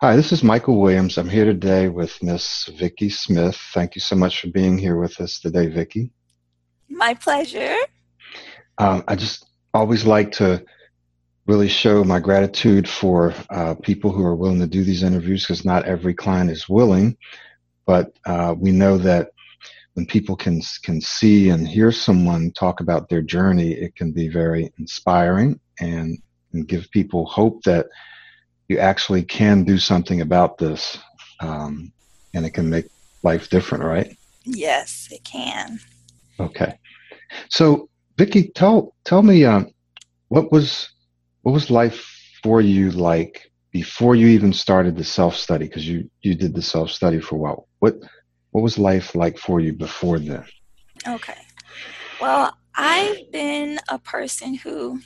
Hi, this is Michael Williams. I'm here today with Miss Vicki Smith. Thank you so much for being here with us today, Vicki. My pleasure. Um, I just always like to really show my gratitude for uh, people who are willing to do these interviews because not every client is willing, but uh, we know that when people can can see and hear someone talk about their journey, it can be very inspiring and, and give people hope that you actually can do something about this, um, and it can make life different, right? Yes, it can. Okay, so Vicki, tell tell me, um, what was what was life for you like before you even started the self study? Because you you did the self study for a while. What what was life like for you before then? Okay. Well, I've been a person who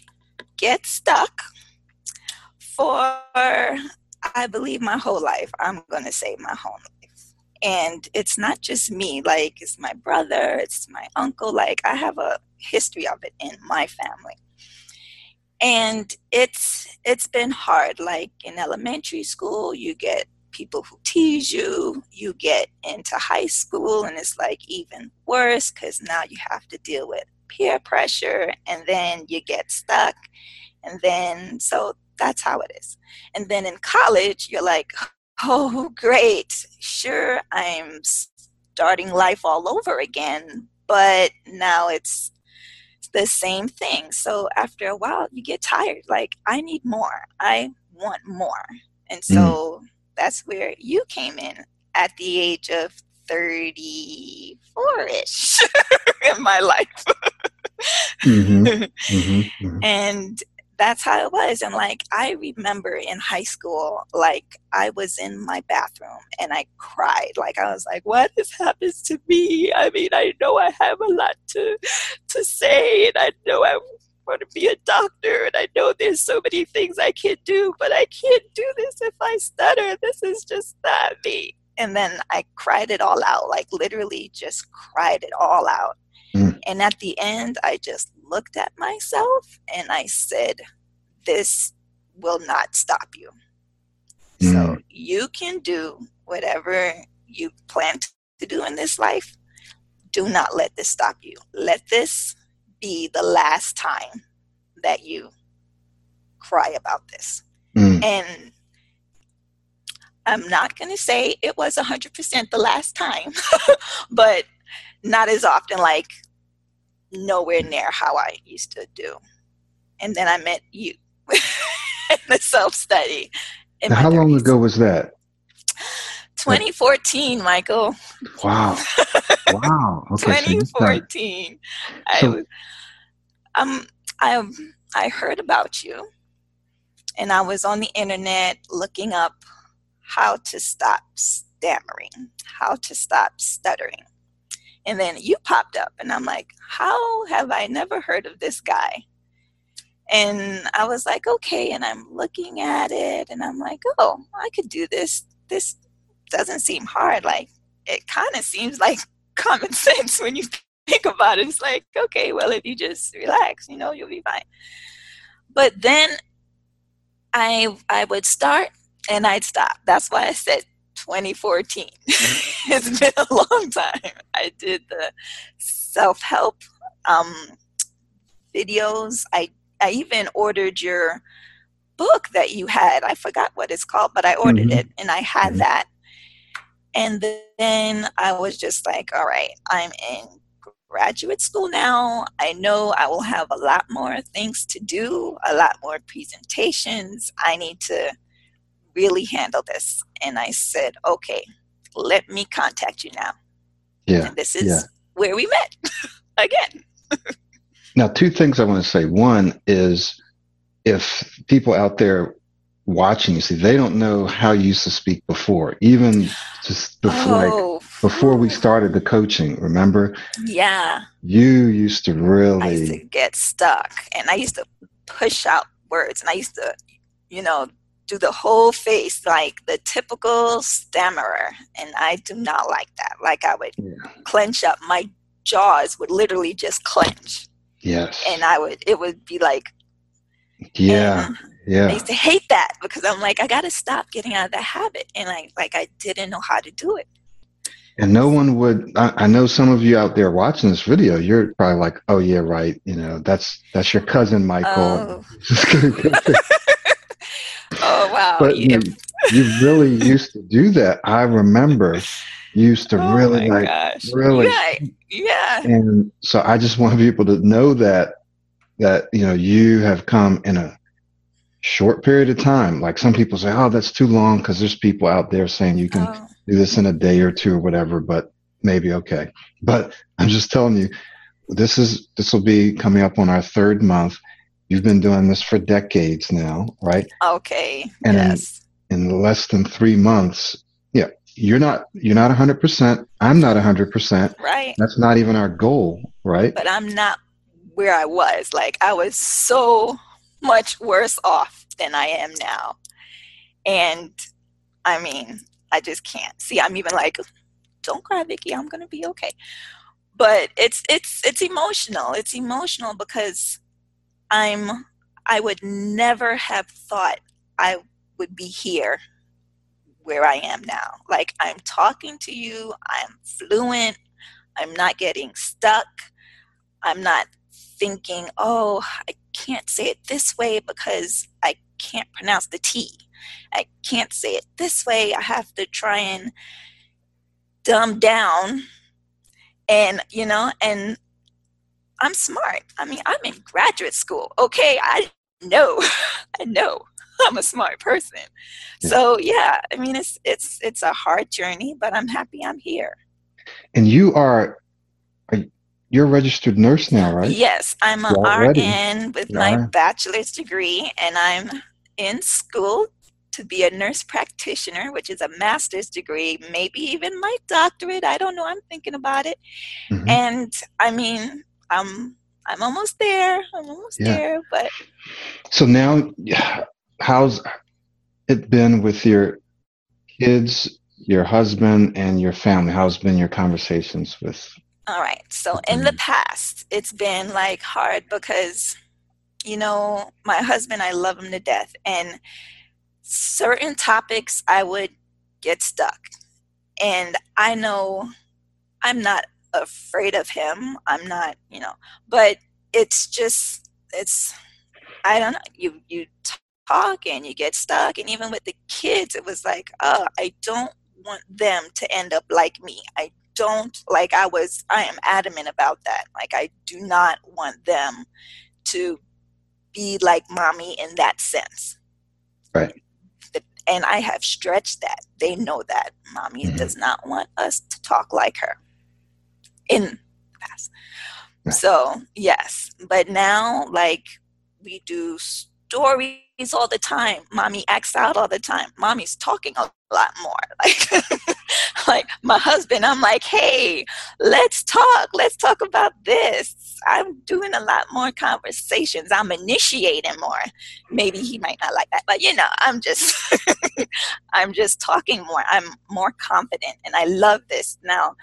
gets stuck for, I believe, my whole life. I'm going to say my whole life. And it's not just me, like, it's my brother, it's my uncle. Like, I have a history of it in my family. And it's it's been hard. Like in elementary school, you get people who tease you. You get into high school, and it's like even worse because now you have to deal with peer pressure, and then you get stuck. And then, so that's how it is. And then in college, you're like, oh, great. Sure, I'm starting life all over again, but now it's the same thing. So after a while, you get tired. Like, I need more. I want more. And so mm. that's where you came in at the age of 34 ish in my life. mm-hmm. Mm-hmm. Mm-hmm. And that's how it was. And like, I remember in high school, like, I was in my bathroom and I cried. Like, I was like, what has happened to me? I mean, I know I have a lot to, to say, and I know I want to be a doctor, and I know there's so many things I can do, but I can't do this if I stutter. This is just not me. And then I cried it all out, like, literally just cried it all out. Mm. And at the end, I just looked at myself and I said, This will not stop you. Mm. So you can do whatever you plan to do in this life. Do not let this stop you. Let this be the last time that you cry about this. Mm. And I'm not going to say it was 100% the last time, but not as often like nowhere near how I used to do. And then I met you in the self study. How 30s. long ago was that? 2014, Michael. Wow. Wow. Okay, 2014. So I, um, I, I heard about you and I was on the internet looking up how to stop stammering, how to stop stuttering. And then you popped up, and I'm like, how have I never heard of this guy? And I was like, okay. And I'm looking at it, and I'm like, oh, I could do this. This doesn't seem hard. Like, it kind of seems like common sense when you think about it. It's like, okay, well, if you just relax, you know, you'll be fine. But then I I would start and I'd stop. That's why I said 2014. Mm-hmm. it's been a long time. I did the self help um, videos. I I even ordered your book that you had. I forgot what it's called, but I ordered mm-hmm. it and I had mm-hmm. that. And then I was just like, all right, I'm in graduate school now. I know I will have a lot more things to do, a lot more presentations. I need to really handle this? And I said, okay, let me contact you now. Yeah. And this is yeah. where we met again. now, two things I want to say. One is if people out there watching you see they don't know how you used to speak before even just before oh. like before we oh. started the coaching remember yeah you used to really I used to get stuck and i used to push out words and i used to you know do the whole face like the typical stammerer and i do not like that like i would yeah. clench up my jaws would literally just clench yes and i would it would be like yeah Yeah. I used to hate that because I'm like, I got to stop getting out of that habit. And I, like, I didn't know how to do it. And no one would. I, I, know some of you out there watching this video. You're probably like, "Oh yeah, right. You know, that's that's your cousin Michael." Oh, oh wow! But you, you, really used to do that. I remember you used to oh really like gosh. really yeah, yeah. And so I just want people to know that that you know you have come in a short period of time. Like some people say, "Oh, that's too long," because there's people out there saying you can oh. do this in a day or two or whatever. But maybe okay. But I'm just telling you, this is this will be coming up on our third month. You've been doing this for decades now, right? Okay. And yes. in, in less than three months, yeah, you're not you're not 100. percent I'm not 100. percent Right. That's not even our goal, right? But I'm not where I was. Like I was so much worse off than I am now. And I mean, I just can't. See, I'm even like, don't cry, Vicki. I'm gonna be okay. But it's it's it's emotional. It's emotional because I'm I would never have thought I would be here where I am now. Like I'm talking to you, I'm fluent, I'm not getting stuck, I'm not thinking, oh, I can't say it this way because I can't pronounce the T. I can't say it this way. I have to try and dumb down. And, you know, and I'm smart. I mean, I'm in graduate school. Okay, I know. I know I'm a smart person. So, yeah, I mean, it's it's it's a hard journey, but I'm happy I'm here. And you are you're a registered nurse now, right? Yes, I'm an RN with my bachelor's degree, and I'm in school to be a nurse practitioner, which is a master's degree, maybe even my doctorate. I don't know. I'm thinking about it. Mm-hmm. And I mean, I'm I'm almost there. I'm almost yeah. there. But so now, how's it been with your kids, your husband, and your family? How's been your conversations with all right. So in the past, it's been like hard because, you know, my husband, I love him to death. And certain topics I would get stuck. And I know I'm not afraid of him. I'm not, you know, but it's just, it's, I don't know. You, you talk and you get stuck. And even with the kids, it was like, oh, I don't want them to end up like me. I don't like I was I am adamant about that. Like I do not want them to be like mommy in that sense. Right. And I have stretched that. They know that mommy mm-hmm. does not want us to talk like her in the past. Right. So, yes, but now like we do stories all the time. Mommy acts out all the time. Mommy's talking a lot more. Like like my husband, I'm like, hey, let's talk. Let's talk about this. I'm doing a lot more conversations. I'm initiating more. Maybe he might not like that, but you know, I'm just I'm just talking more. I'm more confident and I love this. Now,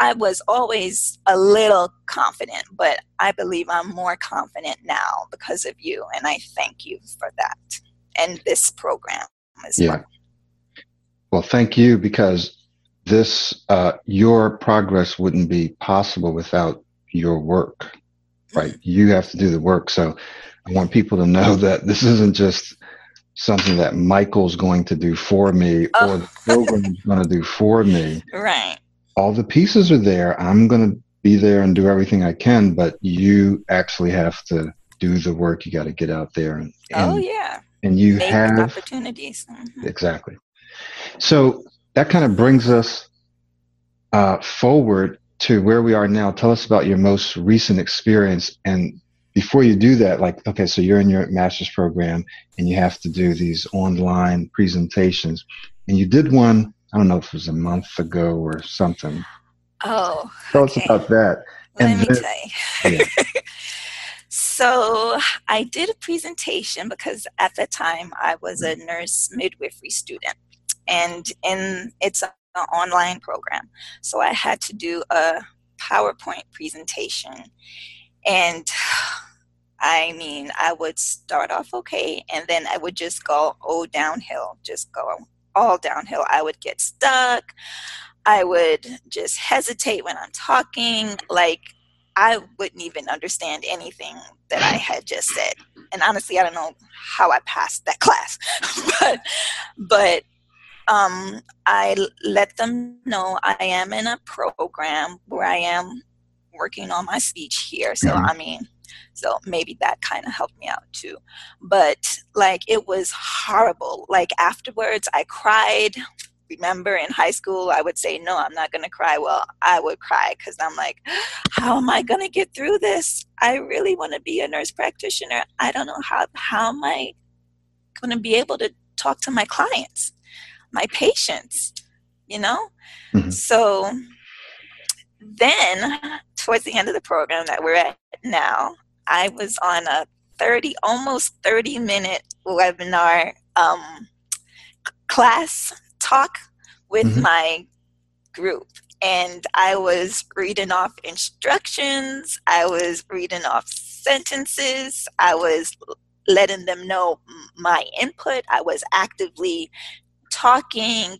I was always a little confident, but I believe I'm more confident now because of you. And I thank you for that and this program as yeah. well. Well, thank you because this, uh, your progress wouldn't be possible without your work, right? You have to do the work. So I want people to know that this isn't just something that Michael's going to do for me oh. or the program's going to do for me. Right all the pieces are there. I'm going to be there and do everything I can, but you actually have to do the work. You got to get out there and, oh, and oh yeah, and you Make have opportunities mm-hmm. exactly. So that kind of brings us uh, forward to where we are now. Tell us about your most recent experience and. Before you do that, like, okay, so you're in your master's program and you have to do these online presentations. And you did one I don't know if it was a month ago or something. Oh, tell okay. us about that. Let and me then, tell you. Yeah. so I did a presentation because at the time I was a nurse midwifery student, and in it's an online program, so I had to do a PowerPoint presentation, and I mean, I would start off okay, and then I would just go oh downhill, just go all downhill. I would get stuck. I would just hesitate when I'm talking. Like I wouldn't even understand anything that I had just said. And honestly, I don't know how I passed that class, but but um, I let them know I am in a program where I am working on my speech here. So mm-hmm. I mean, so maybe that kind of helped me out too. But like it was horrible. Like afterwards, I cried remember in high school i would say no i'm not going to cry well i would cry because i'm like how am i going to get through this i really want to be a nurse practitioner i don't know how how am i going to be able to talk to my clients my patients you know mm-hmm. so then towards the end of the program that we're at now i was on a 30 almost 30 minute webinar um, class talk with mm-hmm. my group and I was reading off instructions, I was reading off sentences, I was letting them know my input, I was actively talking,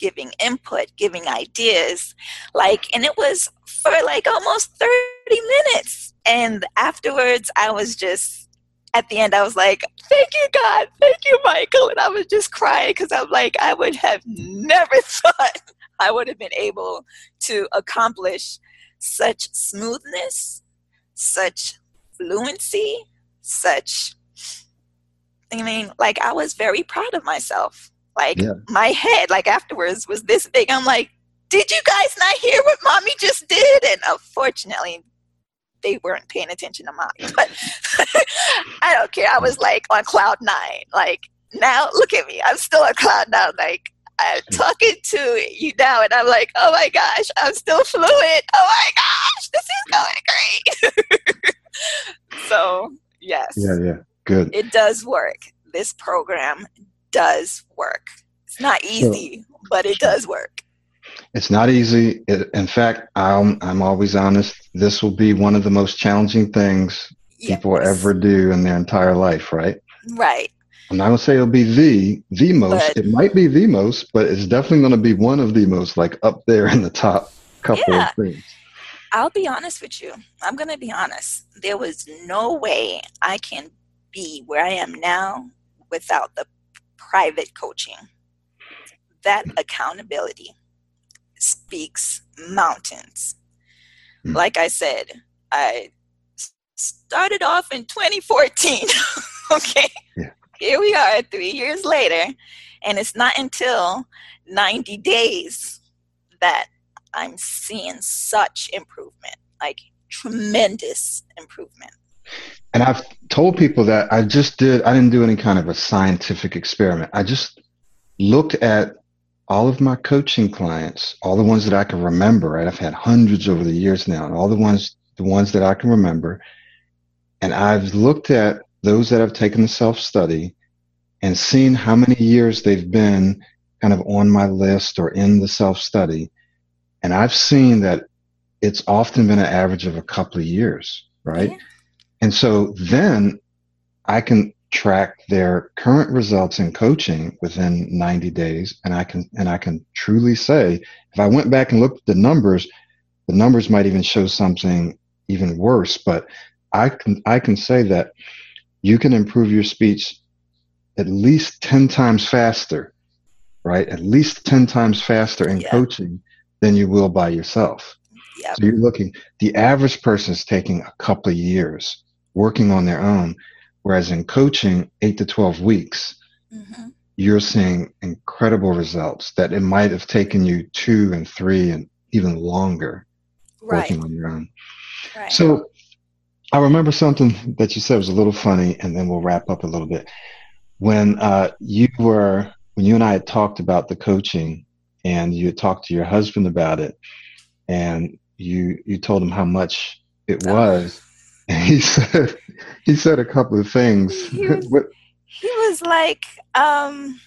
giving input, giving ideas. Like, and it was for like almost 30 minutes. And afterwards, I was just at the end, I was like, thank you, God. Thank you, Michael. And I was just crying because I'm like, I would have never thought I would have been able to accomplish such smoothness, such fluency, such, I mean, like, I was very proud of myself. Like, yeah. my head, like, afterwards was this big. I'm like, did you guys not hear what mommy just did? And uh, unfortunately, they weren't paying attention to mine. But I don't care. I was like on cloud nine. Like now, look at me. I'm still on cloud nine. Like I'm hmm. talking to you now, and I'm like, oh my gosh, I'm still fluent. Oh my gosh, this is going great. so yes. Yeah, yeah, good. It does work. This program does work. It's not easy, so, but it does work. It's not easy. It, in fact, I'm, I'm always honest. This will be one of the most challenging things yes. people ever do in their entire life, right? Right. I'm not going to say it'll be the, the most. But, it might be the most, but it's definitely going to be one of the most, like up there in the top couple yeah. of things. I'll be honest with you. I'm going to be honest. There was no way I can be where I am now without the private coaching. That accountability speaks mountains. Mm. Like I said, I started off in 2014. okay. Yeah. Here we are three years later, and it's not until 90 days that I'm seeing such improvement, like tremendous improvement. And I've told people that I just did, I didn't do any kind of a scientific experiment. I just looked at all of my coaching clients, all the ones that I can remember, right? I've had hundreds over the years now, and all the ones, the ones that I can remember. And I've looked at those that have taken the self study and seen how many years they've been kind of on my list or in the self study. And I've seen that it's often been an average of a couple of years, right? Yeah. And so then I can track their current results in coaching within 90 days and i can and i can truly say if i went back and looked at the numbers the numbers might even show something even worse but i can i can say that you can improve your speech at least 10 times faster right at least 10 times faster in yeah. coaching than you will by yourself yep. so you're looking the average person is taking a couple of years working on their own Whereas in coaching, eight to 12 weeks, mm-hmm. you're seeing incredible results that it might have taken you two and three and even longer right. working on your own. Right. So I remember something that you said was a little funny, and then we'll wrap up a little bit. When uh, you were, when you and I had talked about the coaching, and you had talked to your husband about it, and you you told him how much it oh. was he said he said a couple of things. He was, he was like, um,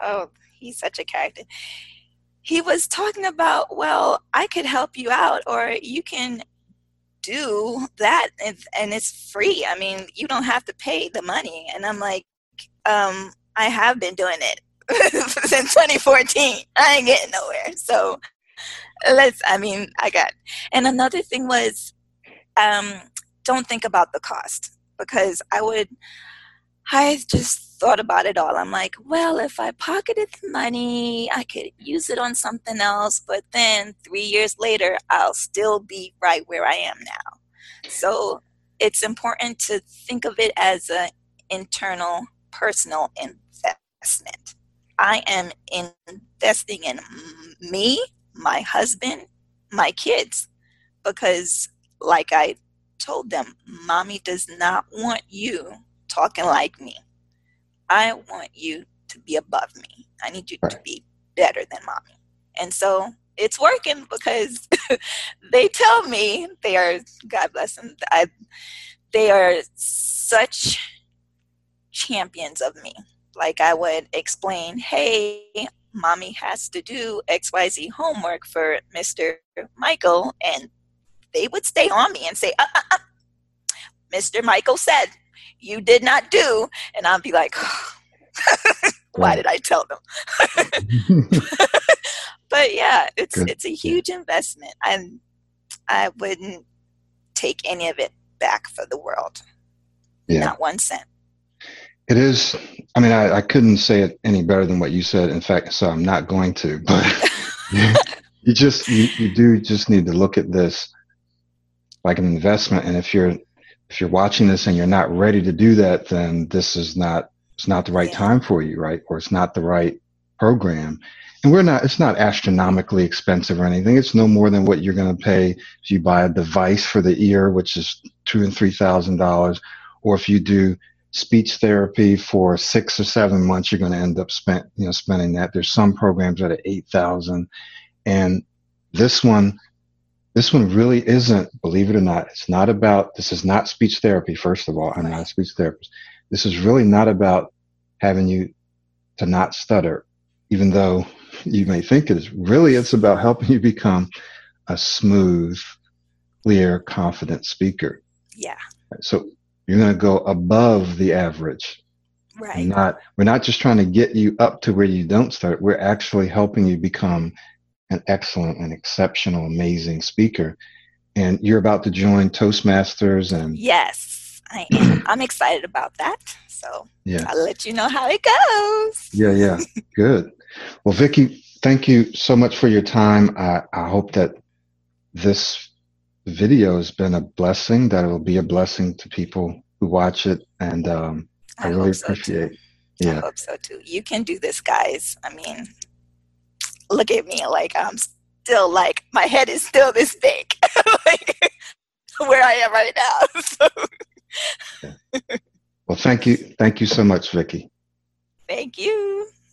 oh, he's such a character. He was talking about, well, I could help you out, or you can do that and, and it's free i mean you don't have to pay the money and i'm like um, i have been doing it since 2014 i ain't getting nowhere so let's i mean i got and another thing was um, don't think about the cost because i would i just thought about it all. I'm like well if i pocketed the money i could use it on something else but then three years later i'll still be right where i am now. So it's important to think of it as an internal personal investment. I am investing in me my husband, my kids, because, like I told them, mommy does not want you talking like me. I want you to be above me. I need you right. to be better than mommy. And so it's working because they tell me they are, God bless them, I, they are such champions of me. Like I would explain, hey, mommy has to do XYZ homework for Mr. Michael. And they would stay on me and say, uh, uh, uh, Mr. Michael said, you did not do. And I'd be like, why did I tell them? but yeah, it's Good. it's a huge investment. And I wouldn't take any of it back for the world. Yeah. Not one cent. It is. I mean, I, I couldn't say it any better than what you said. In fact, so I'm not going to. But you just you, you do just need to look at this like an investment. And if you're if you're watching this and you're not ready to do that, then this is not it's not the right yeah. time for you, right? Or it's not the right program. And we're not it's not astronomically expensive or anything. It's no more than what you're going to pay if you buy a device for the ear, which is two and three thousand dollars, or if you do speech therapy for six or seven months, you're going to end up spent, you know, spending that. There's some programs that are 8,000 and this one, this one really isn't, believe it or not, it's not about, this is not speech therapy. First of all, I'm not a speech therapist. This is really not about having you to not stutter, even though you may think it is. Really, it's about helping you become a smooth, clear, confident speaker. Yeah. So you're going to go above the average. Right. Not we're not just trying to get you up to where you don't start. We're actually helping you become an excellent and exceptional, amazing speaker. And you're about to join Toastmasters and Yes, I am. I'm excited about that. So yeah. I'll let you know how it goes. Yeah, yeah. Good. Well, Vicki, thank you so much for your time. I, I hope that this video has been a blessing, that it will be a blessing to people who watch it. And um, I, I really appreciate it. Yeah. I hope so too. You can do this, guys. I mean, look at me. Like, I'm still like, my head is still this big, like where I am right now. So. yeah. Well, thank you. Thank you so much, Vicki. Thank you.